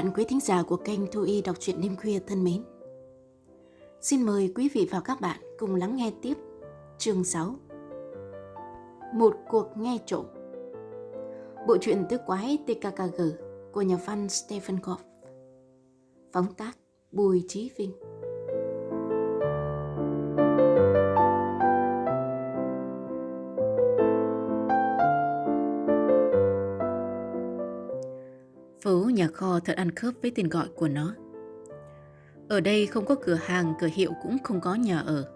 bạn quý thính giả của kênh Thu Y đọc truyện đêm khuya thân mến. Xin mời quý vị và các bạn cùng lắng nghe tiếp chương 6 Một cuộc nghe trộm. Bộ truyện tứ quái TKKG của nhà văn Stephen Goff. Phóng tác Bùi Trí Vinh. Nhà kho thật ăn khớp với tên gọi của nó. Ở đây không có cửa hàng, cửa hiệu cũng không có nhà ở.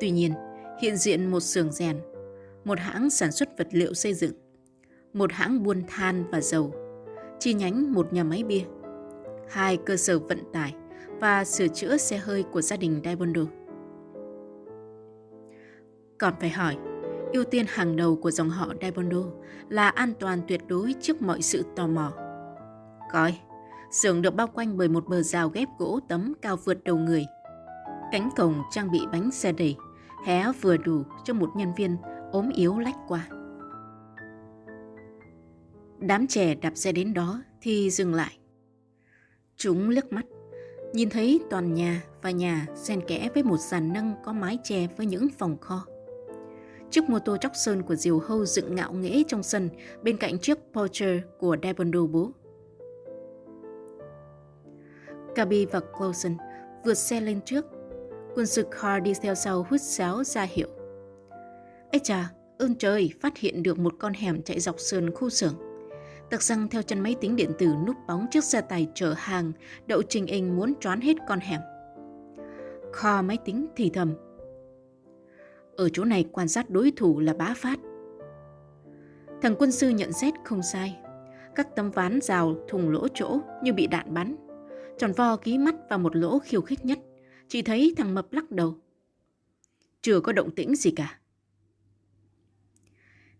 Tuy nhiên, hiện diện một xưởng rèn, một hãng sản xuất vật liệu xây dựng, một hãng buôn than và dầu, chi nhánh một nhà máy bia, hai cơ sở vận tải và sửa chữa xe hơi của gia đình Daibondo. Còn phải hỏi, ưu tiên hàng đầu của dòng họ Daibondo là an toàn tuyệt đối trước mọi sự tò mò. Coi, xưởng được bao quanh bởi một bờ rào ghép gỗ tấm cao vượt đầu người. Cánh cổng trang bị bánh xe đẩy, hé vừa đủ cho một nhân viên ốm yếu lách qua. Đám trẻ đạp xe đến đó thì dừng lại. Chúng liếc mắt, nhìn thấy toàn nhà và nhà xen kẽ với một sàn nâng có mái che với những phòng kho. Chiếc mô tô chóc sơn của Diều Hâu dựng ngạo nghễ trong sân bên cạnh chiếc Porsche của Devon bố. Gabi và Clausen vượt xe lên trước. Quân sự Carr đi theo sau hút sáo ra hiệu. Ây chà, ơn trời, phát hiện được một con hẻm chạy dọc sườn khu xưởng. Tặc răng theo chân máy tính điện tử núp bóng chiếc xe tải chở hàng, đậu trình hình muốn choán hết con hẻm. Kho máy tính thì thầm. Ở chỗ này quan sát đối thủ là bá phát. Thằng quân sư nhận xét không sai. Các tấm ván rào thùng lỗ chỗ như bị đạn bắn. Tròn vo ký mắt vào một lỗ khiêu khích nhất. Chỉ thấy thằng mập lắc đầu. Chưa có động tĩnh gì cả.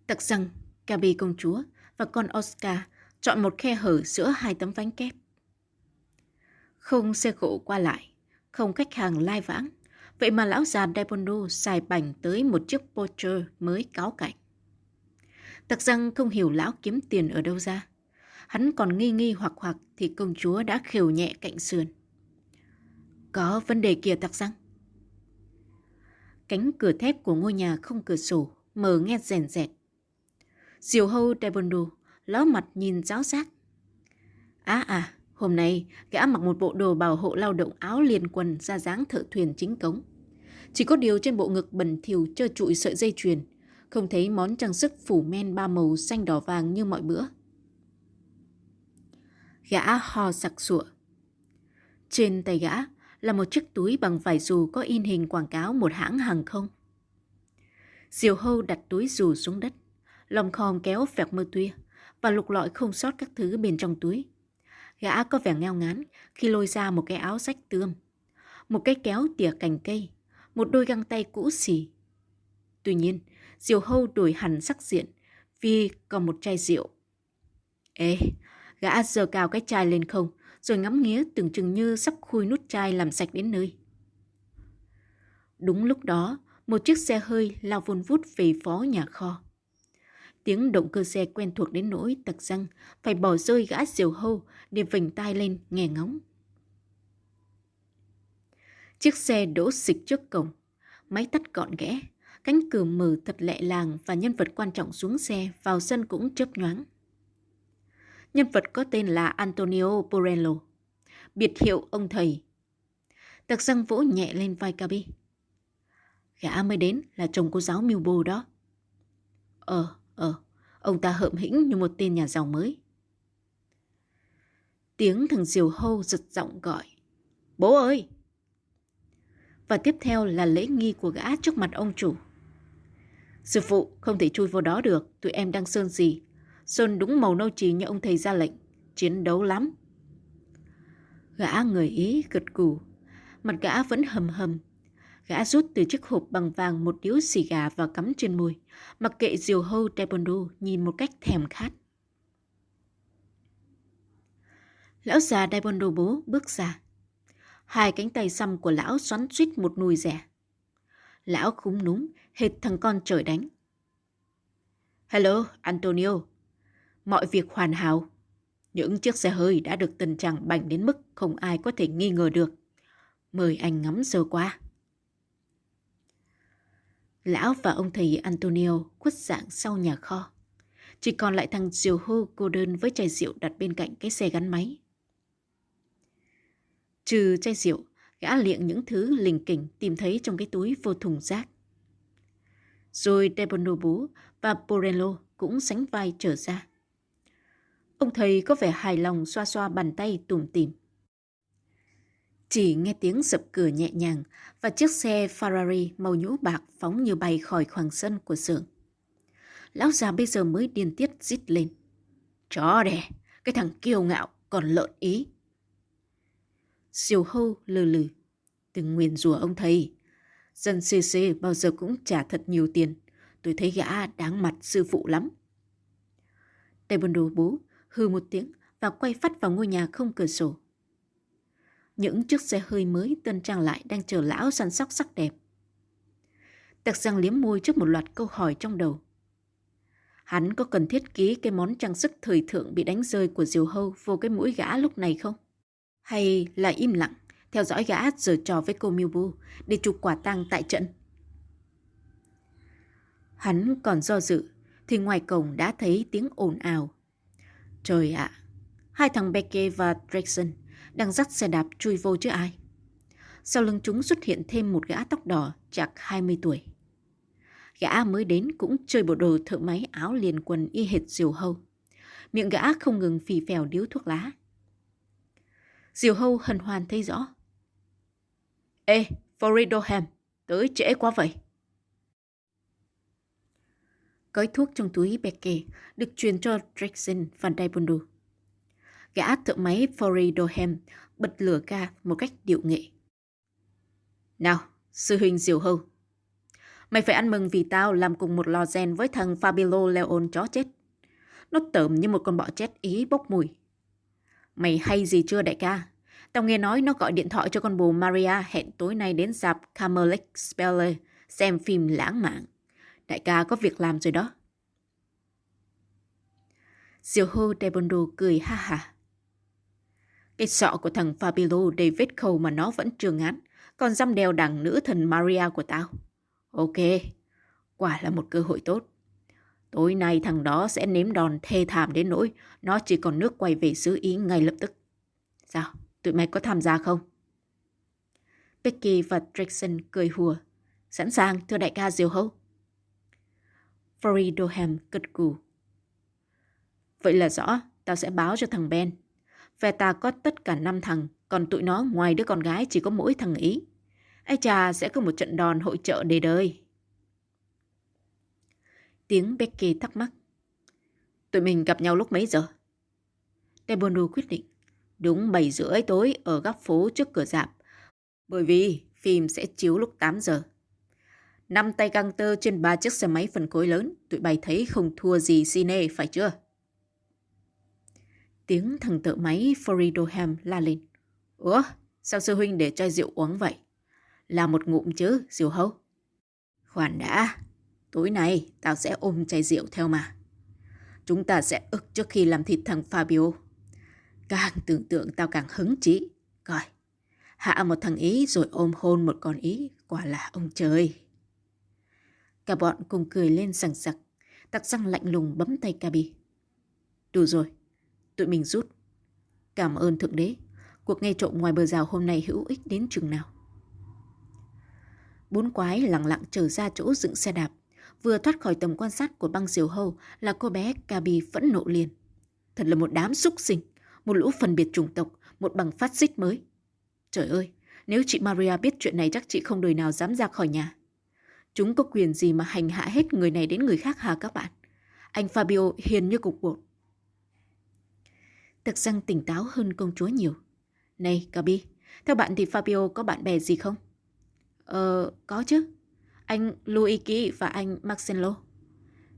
Tặc rằng, Gabi công chúa và con Oscar chọn một khe hở giữa hai tấm vánh kép. Không xe cộ qua lại, không khách hàng lai vãng. Vậy mà lão già Debono xài bành tới một chiếc Porsche mới cáo cảnh. Tặc rằng không hiểu lão kiếm tiền ở đâu ra. Hắn còn nghi nghi hoặc hoặc thì công chúa đã khều nhẹ cạnh sườn. Có vấn đề kìa tặc răng. Cánh cửa thép của ngôi nhà không cửa sổ, mở nghe rèn rẹt. Diều hâu Daimondo ló mặt nhìn giáo giác. À à, hôm nay gã mặc một bộ đồ bảo hộ lao động áo liền quần ra dáng thợ thuyền chính cống. Chỉ có điều trên bộ ngực bẩn thỉu trơ trụi sợi dây chuyền, không thấy món trang sức phủ men ba màu xanh đỏ vàng như mọi bữa. Gã ho sặc sụa. Trên tay gã là một chiếc túi bằng vải dù có in hình quảng cáo một hãng hàng không. Diều hâu đặt túi dù xuống đất, lòng khom kéo vẹt mơ tuya và lục lọi không sót các thứ bên trong túi. Gã có vẻ ngao ngán khi lôi ra một cái áo rách tươm, một cái kéo tỉa cành cây, một đôi găng tay cũ xì. Tuy nhiên, Diều Hâu đổi hẳn sắc diện vì còn một chai rượu. Ê, gã giơ cao cái chai lên không, rồi ngắm nghía tưởng chừng như sắp khui nút chai làm sạch đến nơi. Đúng lúc đó, một chiếc xe hơi lao vun vút về phó nhà kho. Tiếng động cơ xe quen thuộc đến nỗi tặc răng, phải bỏ rơi gã diều hâu để vành tai lên nghe ngóng. Chiếc xe đỗ xịch trước cổng, máy tắt gọn ghẽ, cánh cửa mở thật lẹ làng và nhân vật quan trọng xuống xe vào sân cũng chớp nhoáng. Nhân vật có tên là Antonio Borello, biệt hiệu ông thầy. Tặc răng vỗ nhẹ lên vai Gabi. Gã mới đến là chồng cô giáo mưu bồ đó. Ờ, ờ, ông ta hợm hĩnh như một tên nhà giàu mới. Tiếng thằng Diều Hâu giật giọng gọi. Bố ơi! Và tiếp theo là lễ nghi của gã trước mặt ông chủ. Sư phụ không thể chui vô đó được, tụi em đang sơn gì. Sơn đúng màu nâu trì như ông thầy ra lệnh. Chiến đấu lắm. Gã người Ý gật gù. Mặt gã vẫn hầm hầm. Gã rút từ chiếc hộp bằng vàng một điếu xì gà và cắm trên môi. Mặc kệ diều hâu Taekwondo nhìn một cách thèm khát. Lão già Taekwondo bố bước ra. Hai cánh tay xăm của lão xoắn suýt một nùi rẻ. Lão khúng núm, hệt thằng con trời đánh. Hello, Antonio. Mọi việc hoàn hảo. Những chiếc xe hơi đã được tình trạng bành đến mức không ai có thể nghi ngờ được. Mời anh ngắm sơ qua. Lão và ông thầy Antonio khuất dạng sau nhà kho. Chỉ còn lại thằng Diều hô cô đơn với chai rượu đặt bên cạnh cái xe gắn máy. Trừ chai rượu, gã liệng những thứ lình kỉnh tìm thấy trong cái túi vô thùng rác. Rồi Debonobu và Porello cũng sánh vai trở ra. Ông thầy có vẻ hài lòng xoa xoa bàn tay tủm tỉm. Chỉ nghe tiếng sập cửa nhẹ nhàng và chiếc xe Ferrari màu nhũ bạc phóng như bay khỏi khoảng sân của xưởng. Lão già bây giờ mới điên tiết rít lên. Chó đẻ, cái thằng kiêu ngạo còn lợn ý. Siêu hâu lừ lừ. Từng nguyền rủa ông thầy. Dân CC bao giờ cũng trả thật nhiều tiền. Tôi thấy gã đáng mặt sư phụ lắm. Tây Bồn Đồ bố hừ một tiếng và quay phát vào ngôi nhà không cửa sổ. Những chiếc xe hơi mới tân trang lại đang chờ lão săn sóc sắc đẹp. Tạc răng liếm môi trước một loạt câu hỏi trong đầu. Hắn có cần thiết ký cái món trang sức thời thượng bị đánh rơi của Diều Hâu vô cái mũi gã lúc này không? Hay là im lặng, theo dõi gã giờ trò với cô Miu để chụp quả tang tại trận? Hắn còn do dự, thì ngoài cổng đã thấy tiếng ồn ào. Trời ạ! hai thằng Becky và Drexon đang dắt xe đạp chui vô chứ ai. Sau lưng chúng xuất hiện thêm một gã tóc đỏ chạc 20 tuổi. Gã mới đến cũng chơi bộ đồ thợ máy áo liền quần y hệt diều hâu. Miệng gã không ngừng phì phèo điếu thuốc lá. Diều hâu hân hoàn thấy rõ. Ê, Foridoham, tới trễ quá vậy. Gói thuốc trong túi Becky được truyền cho Jackson van Dijbundu. Gã thợ máy Foridoham bật lửa ga một cách điệu nghệ. Nào, sư huynh diều hâu, Mày phải ăn mừng vì tao làm cùng một lò rèn với thằng Fabio Leon chó chết. Nó tởm như một con bọ chết ý bốc mùi. Mày hay gì chưa đại ca? Tao nghe nói nó gọi điện thoại cho con bồ Maria hẹn tối nay đến dạp Camelec Speller xem phim lãng mạn. Đại ca có việc làm rồi đó. Diều hô Debondo cười ha ha. Cái sọ của thằng Fabio David Cole mà nó vẫn chưa ngán, còn dăm đeo đằng nữ thần Maria của tao. Ok, quả là một cơ hội tốt. Tối nay thằng đó sẽ nếm đòn thê thảm đến nỗi nó chỉ còn nước quay về xứ Ý ngay lập tức. Sao, tụi mày có tham gia không? Becky và Jackson cười hùa. Sẵn sàng, thưa đại ca Diều Hâu. Florrie Doham cất cù. Vậy là rõ, tao sẽ báo cho thằng Ben. Về ta có tất cả năm thằng, còn tụi nó ngoài đứa con gái chỉ có mỗi thằng Ý. Ai chà sẽ có một trận đòn hội trợ đề đời. Tiếng Becky thắc mắc. Tụi mình gặp nhau lúc mấy giờ? Debono quyết định. Đúng 7 rưỡi tối ở góc phố trước cửa dạp. Bởi vì phim sẽ chiếu lúc 8 giờ. Năm tay găng tơ trên ba chiếc xe máy phân khối lớn, tụi bay thấy không thua gì cine, phải chưa? Tiếng thằng tợ máy Foridoham la lên. Ủa, sao sư huynh để chai rượu uống vậy? Là một ngụm chứ, diều hâu. Khoan đã, tối nay tao sẽ ôm chai rượu theo mà. Chúng ta sẽ ức trước khi làm thịt thằng Fabio. Càng tưởng tượng tao càng hứng chí. Coi, hạ một thằng Ý rồi ôm hôn một con Ý, quả là ông trời. Cả bọn cùng cười lên sằng sặc, tặc răng lạnh lùng bấm tay Kabi. Đủ rồi, tụi mình rút. Cảm ơn Thượng Đế, cuộc nghe trộm ngoài bờ rào hôm nay hữu ích đến chừng nào. Bốn quái lặng lặng trở ra chỗ dựng xe đạp. Vừa thoát khỏi tầm quan sát của băng diều hâu là cô bé Kabi phẫn nộ liền. Thật là một đám xúc sinh, một lũ phân biệt chủng tộc, một bằng phát xít mới. Trời ơi, nếu chị Maria biết chuyện này chắc chị không đời nào dám ra khỏi nhà. Chúng có quyền gì mà hành hạ hết người này đến người khác hả các bạn? Anh Fabio hiền như cục bột. thật răng tỉnh táo hơn công chúa nhiều. Này, Gabi, theo bạn thì Fabio có bạn bè gì không? Ờ, có chứ. Anh Luigi và anh Marcelo.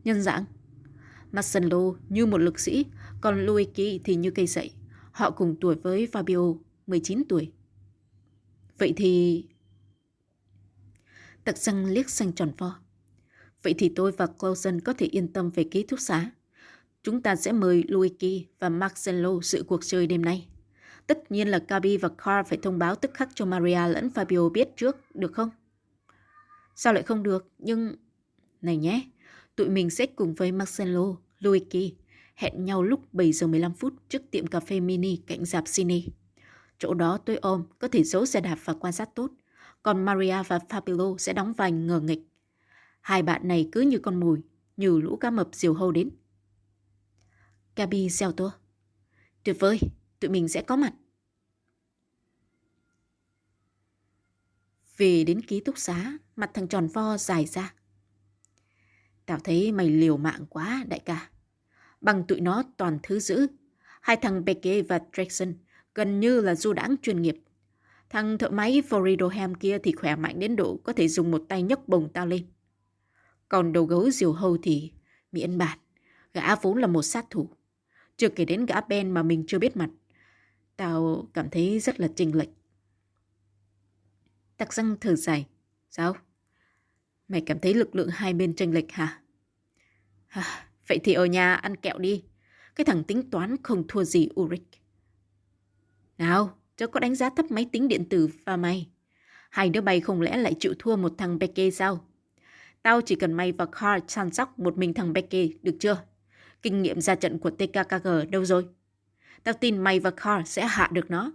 Nhân dạng. Marcelo như một lực sĩ, còn Luigi thì như cây sậy. Họ cùng tuổi với Fabio, 19 tuổi. Vậy thì... Tặc răng liếc sang tròn vo. Vậy thì tôi và Clausen có thể yên tâm về ký túc xá. chúng ta sẽ mời Luigi và marcello dự cuộc chơi đêm nay. Tất nhiên là Gabi và Carl phải thông báo tức khắc cho Maria lẫn Fabio biết trước, được không? Sao lại không được? Nhưng... Này nhé, tụi mình sẽ cùng với Marcelo, Luigi hẹn nhau lúc 7 giờ 15 phút trước tiệm cà phê mini cạnh dạp cine. Chỗ đó tôi ôm, có thể giấu xe đạp và quan sát tốt. Còn Maria và Fabio sẽ đóng vai ngờ nghịch. Hai bạn này cứ như con mồi, như lũ cá mập diều hâu đến. Gabi gieo tua. Tuyệt vời, tụi mình sẽ có mặt. Về đến ký túc xá, mặt thằng tròn vo dài ra. Tao thấy mày liều mạng quá, đại ca. Bằng tụi nó toàn thứ dữ. Hai thằng Becky và Jackson gần như là du đãng chuyên nghiệp. Thằng thợ máy Voridoham kia thì khỏe mạnh đến độ có thể dùng một tay nhấc bồng tao lên. Còn đầu gấu diều hâu thì miễn bản. Gã vốn là một sát thủ. Chưa kể đến gã Ben mà mình chưa biết mặt. Tao cảm thấy rất là trình lệch. tặc răng thở dài. Sao? Mày cảm thấy lực lượng hai bên tranh lệch hả? À, vậy thì ở nhà ăn kẹo đi. Cái thằng tính toán không thua gì Ulrich. Nào, chớ có đánh giá thấp máy tính điện tử và mày. Hai đứa bay không lẽ lại chịu thua một thằng Becky sao? Tao chỉ cần mày và Carl săn sóc một mình thằng Becky, được chưa? Kinh nghiệm ra trận của TKKG đâu rồi? Tao tin mày và Carl sẽ hạ được nó.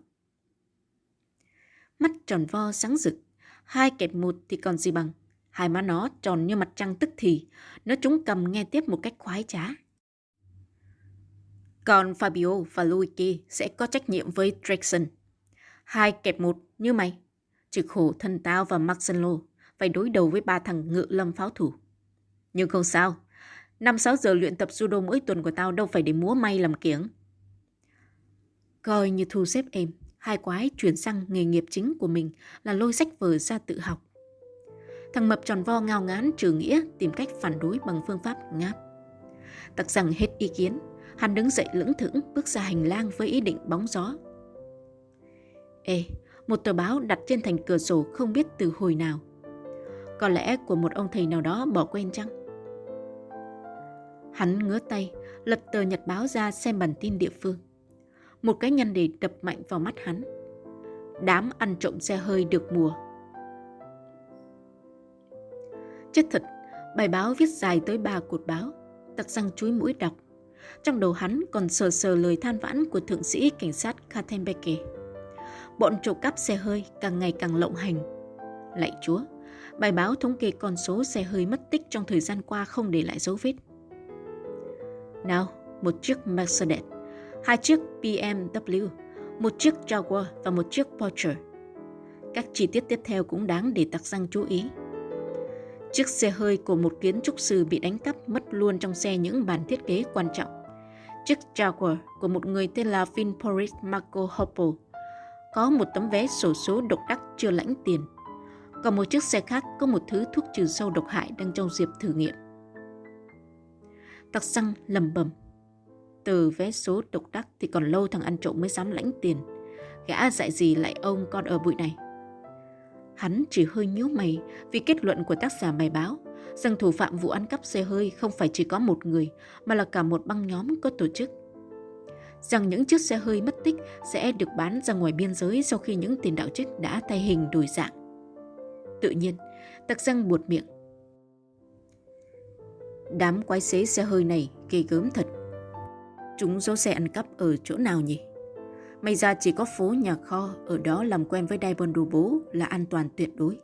Mắt tròn vo sáng rực, hai kẹt một thì còn gì bằng. Hai má nó tròn như mặt trăng tức thì, nó chúng cầm nghe tiếp một cách khoái trá. Còn Fabio và Luigi sẽ có trách nhiệm với Jackson. Hai kẹp một như mày. Chỉ khổ thân tao và Maxenlo phải đối đầu với ba thằng ngự lâm pháo thủ. Nhưng không sao. 5-6 giờ luyện tập judo mỗi tuần của tao đâu phải để múa may làm kiếng. Coi như thu xếp em, hai quái chuyển sang nghề nghiệp chính của mình là lôi sách vở ra tự học. Thằng mập tròn vo ngao ngán trừ nghĩa tìm cách phản đối bằng phương pháp ngáp. Tặc rằng hết ý kiến, hắn đứng dậy lững thững bước ra hành lang với ý định bóng gió. Ê, một tờ báo đặt trên thành cửa sổ không biết từ hồi nào. Có lẽ của một ông thầy nào đó bỏ quên chăng? Hắn ngứa tay, lật tờ nhật báo ra xem bản tin địa phương. Một cái nhân đề đập mạnh vào mắt hắn. Đám ăn trộm xe hơi được mùa Chết thật, bài báo viết dài tới ba cột báo, tặc răng chuối mũi đọc. Trong đầu hắn còn sờ sờ lời than vãn của thượng sĩ cảnh sát Kattenbecke. Bọn trộm cắp xe hơi càng ngày càng lộng hành. Lạy chúa, bài báo thống kê con số xe hơi mất tích trong thời gian qua không để lại dấu vết. Nào, một chiếc Mercedes, hai chiếc BMW, một chiếc Jaguar và một chiếc Porsche. Các chi tiết tiếp theo cũng đáng để tặc răng chú ý. Chiếc xe hơi của một kiến trúc sư bị đánh cắp mất luôn trong xe những bản thiết kế quan trọng. Chiếc Jaguar của một người tên là Vinporis Marco Hoppo có một tấm vé sổ số độc đắc chưa lãnh tiền. Còn một chiếc xe khác có một thứ thuốc trừ sâu độc hại đang trong diệp thử nghiệm. Tặc xăng lầm bầm. Từ vé số độc đắc thì còn lâu thằng ăn trộm mới dám lãnh tiền. Gã dạy gì lại ông con ở bụi này. Hắn chỉ hơi nhíu mày vì kết luận của tác giả bài báo rằng thủ phạm vụ ăn cắp xe hơi không phải chỉ có một người, mà là cả một băng nhóm có tổ chức. Rằng những chiếc xe hơi mất tích sẽ được bán ra ngoài biên giới sau khi những tiền đạo trích đã thay hình đổi dạng. Tự nhiên, tặc răng buột miệng. Đám quái xế xe hơi này ghê gớm thật. Chúng giấu xe ăn cắp ở chỗ nào nhỉ? May ra chỉ có phố nhà kho ở đó làm quen với Đai Bôn Đồ Bố là an toàn tuyệt đối.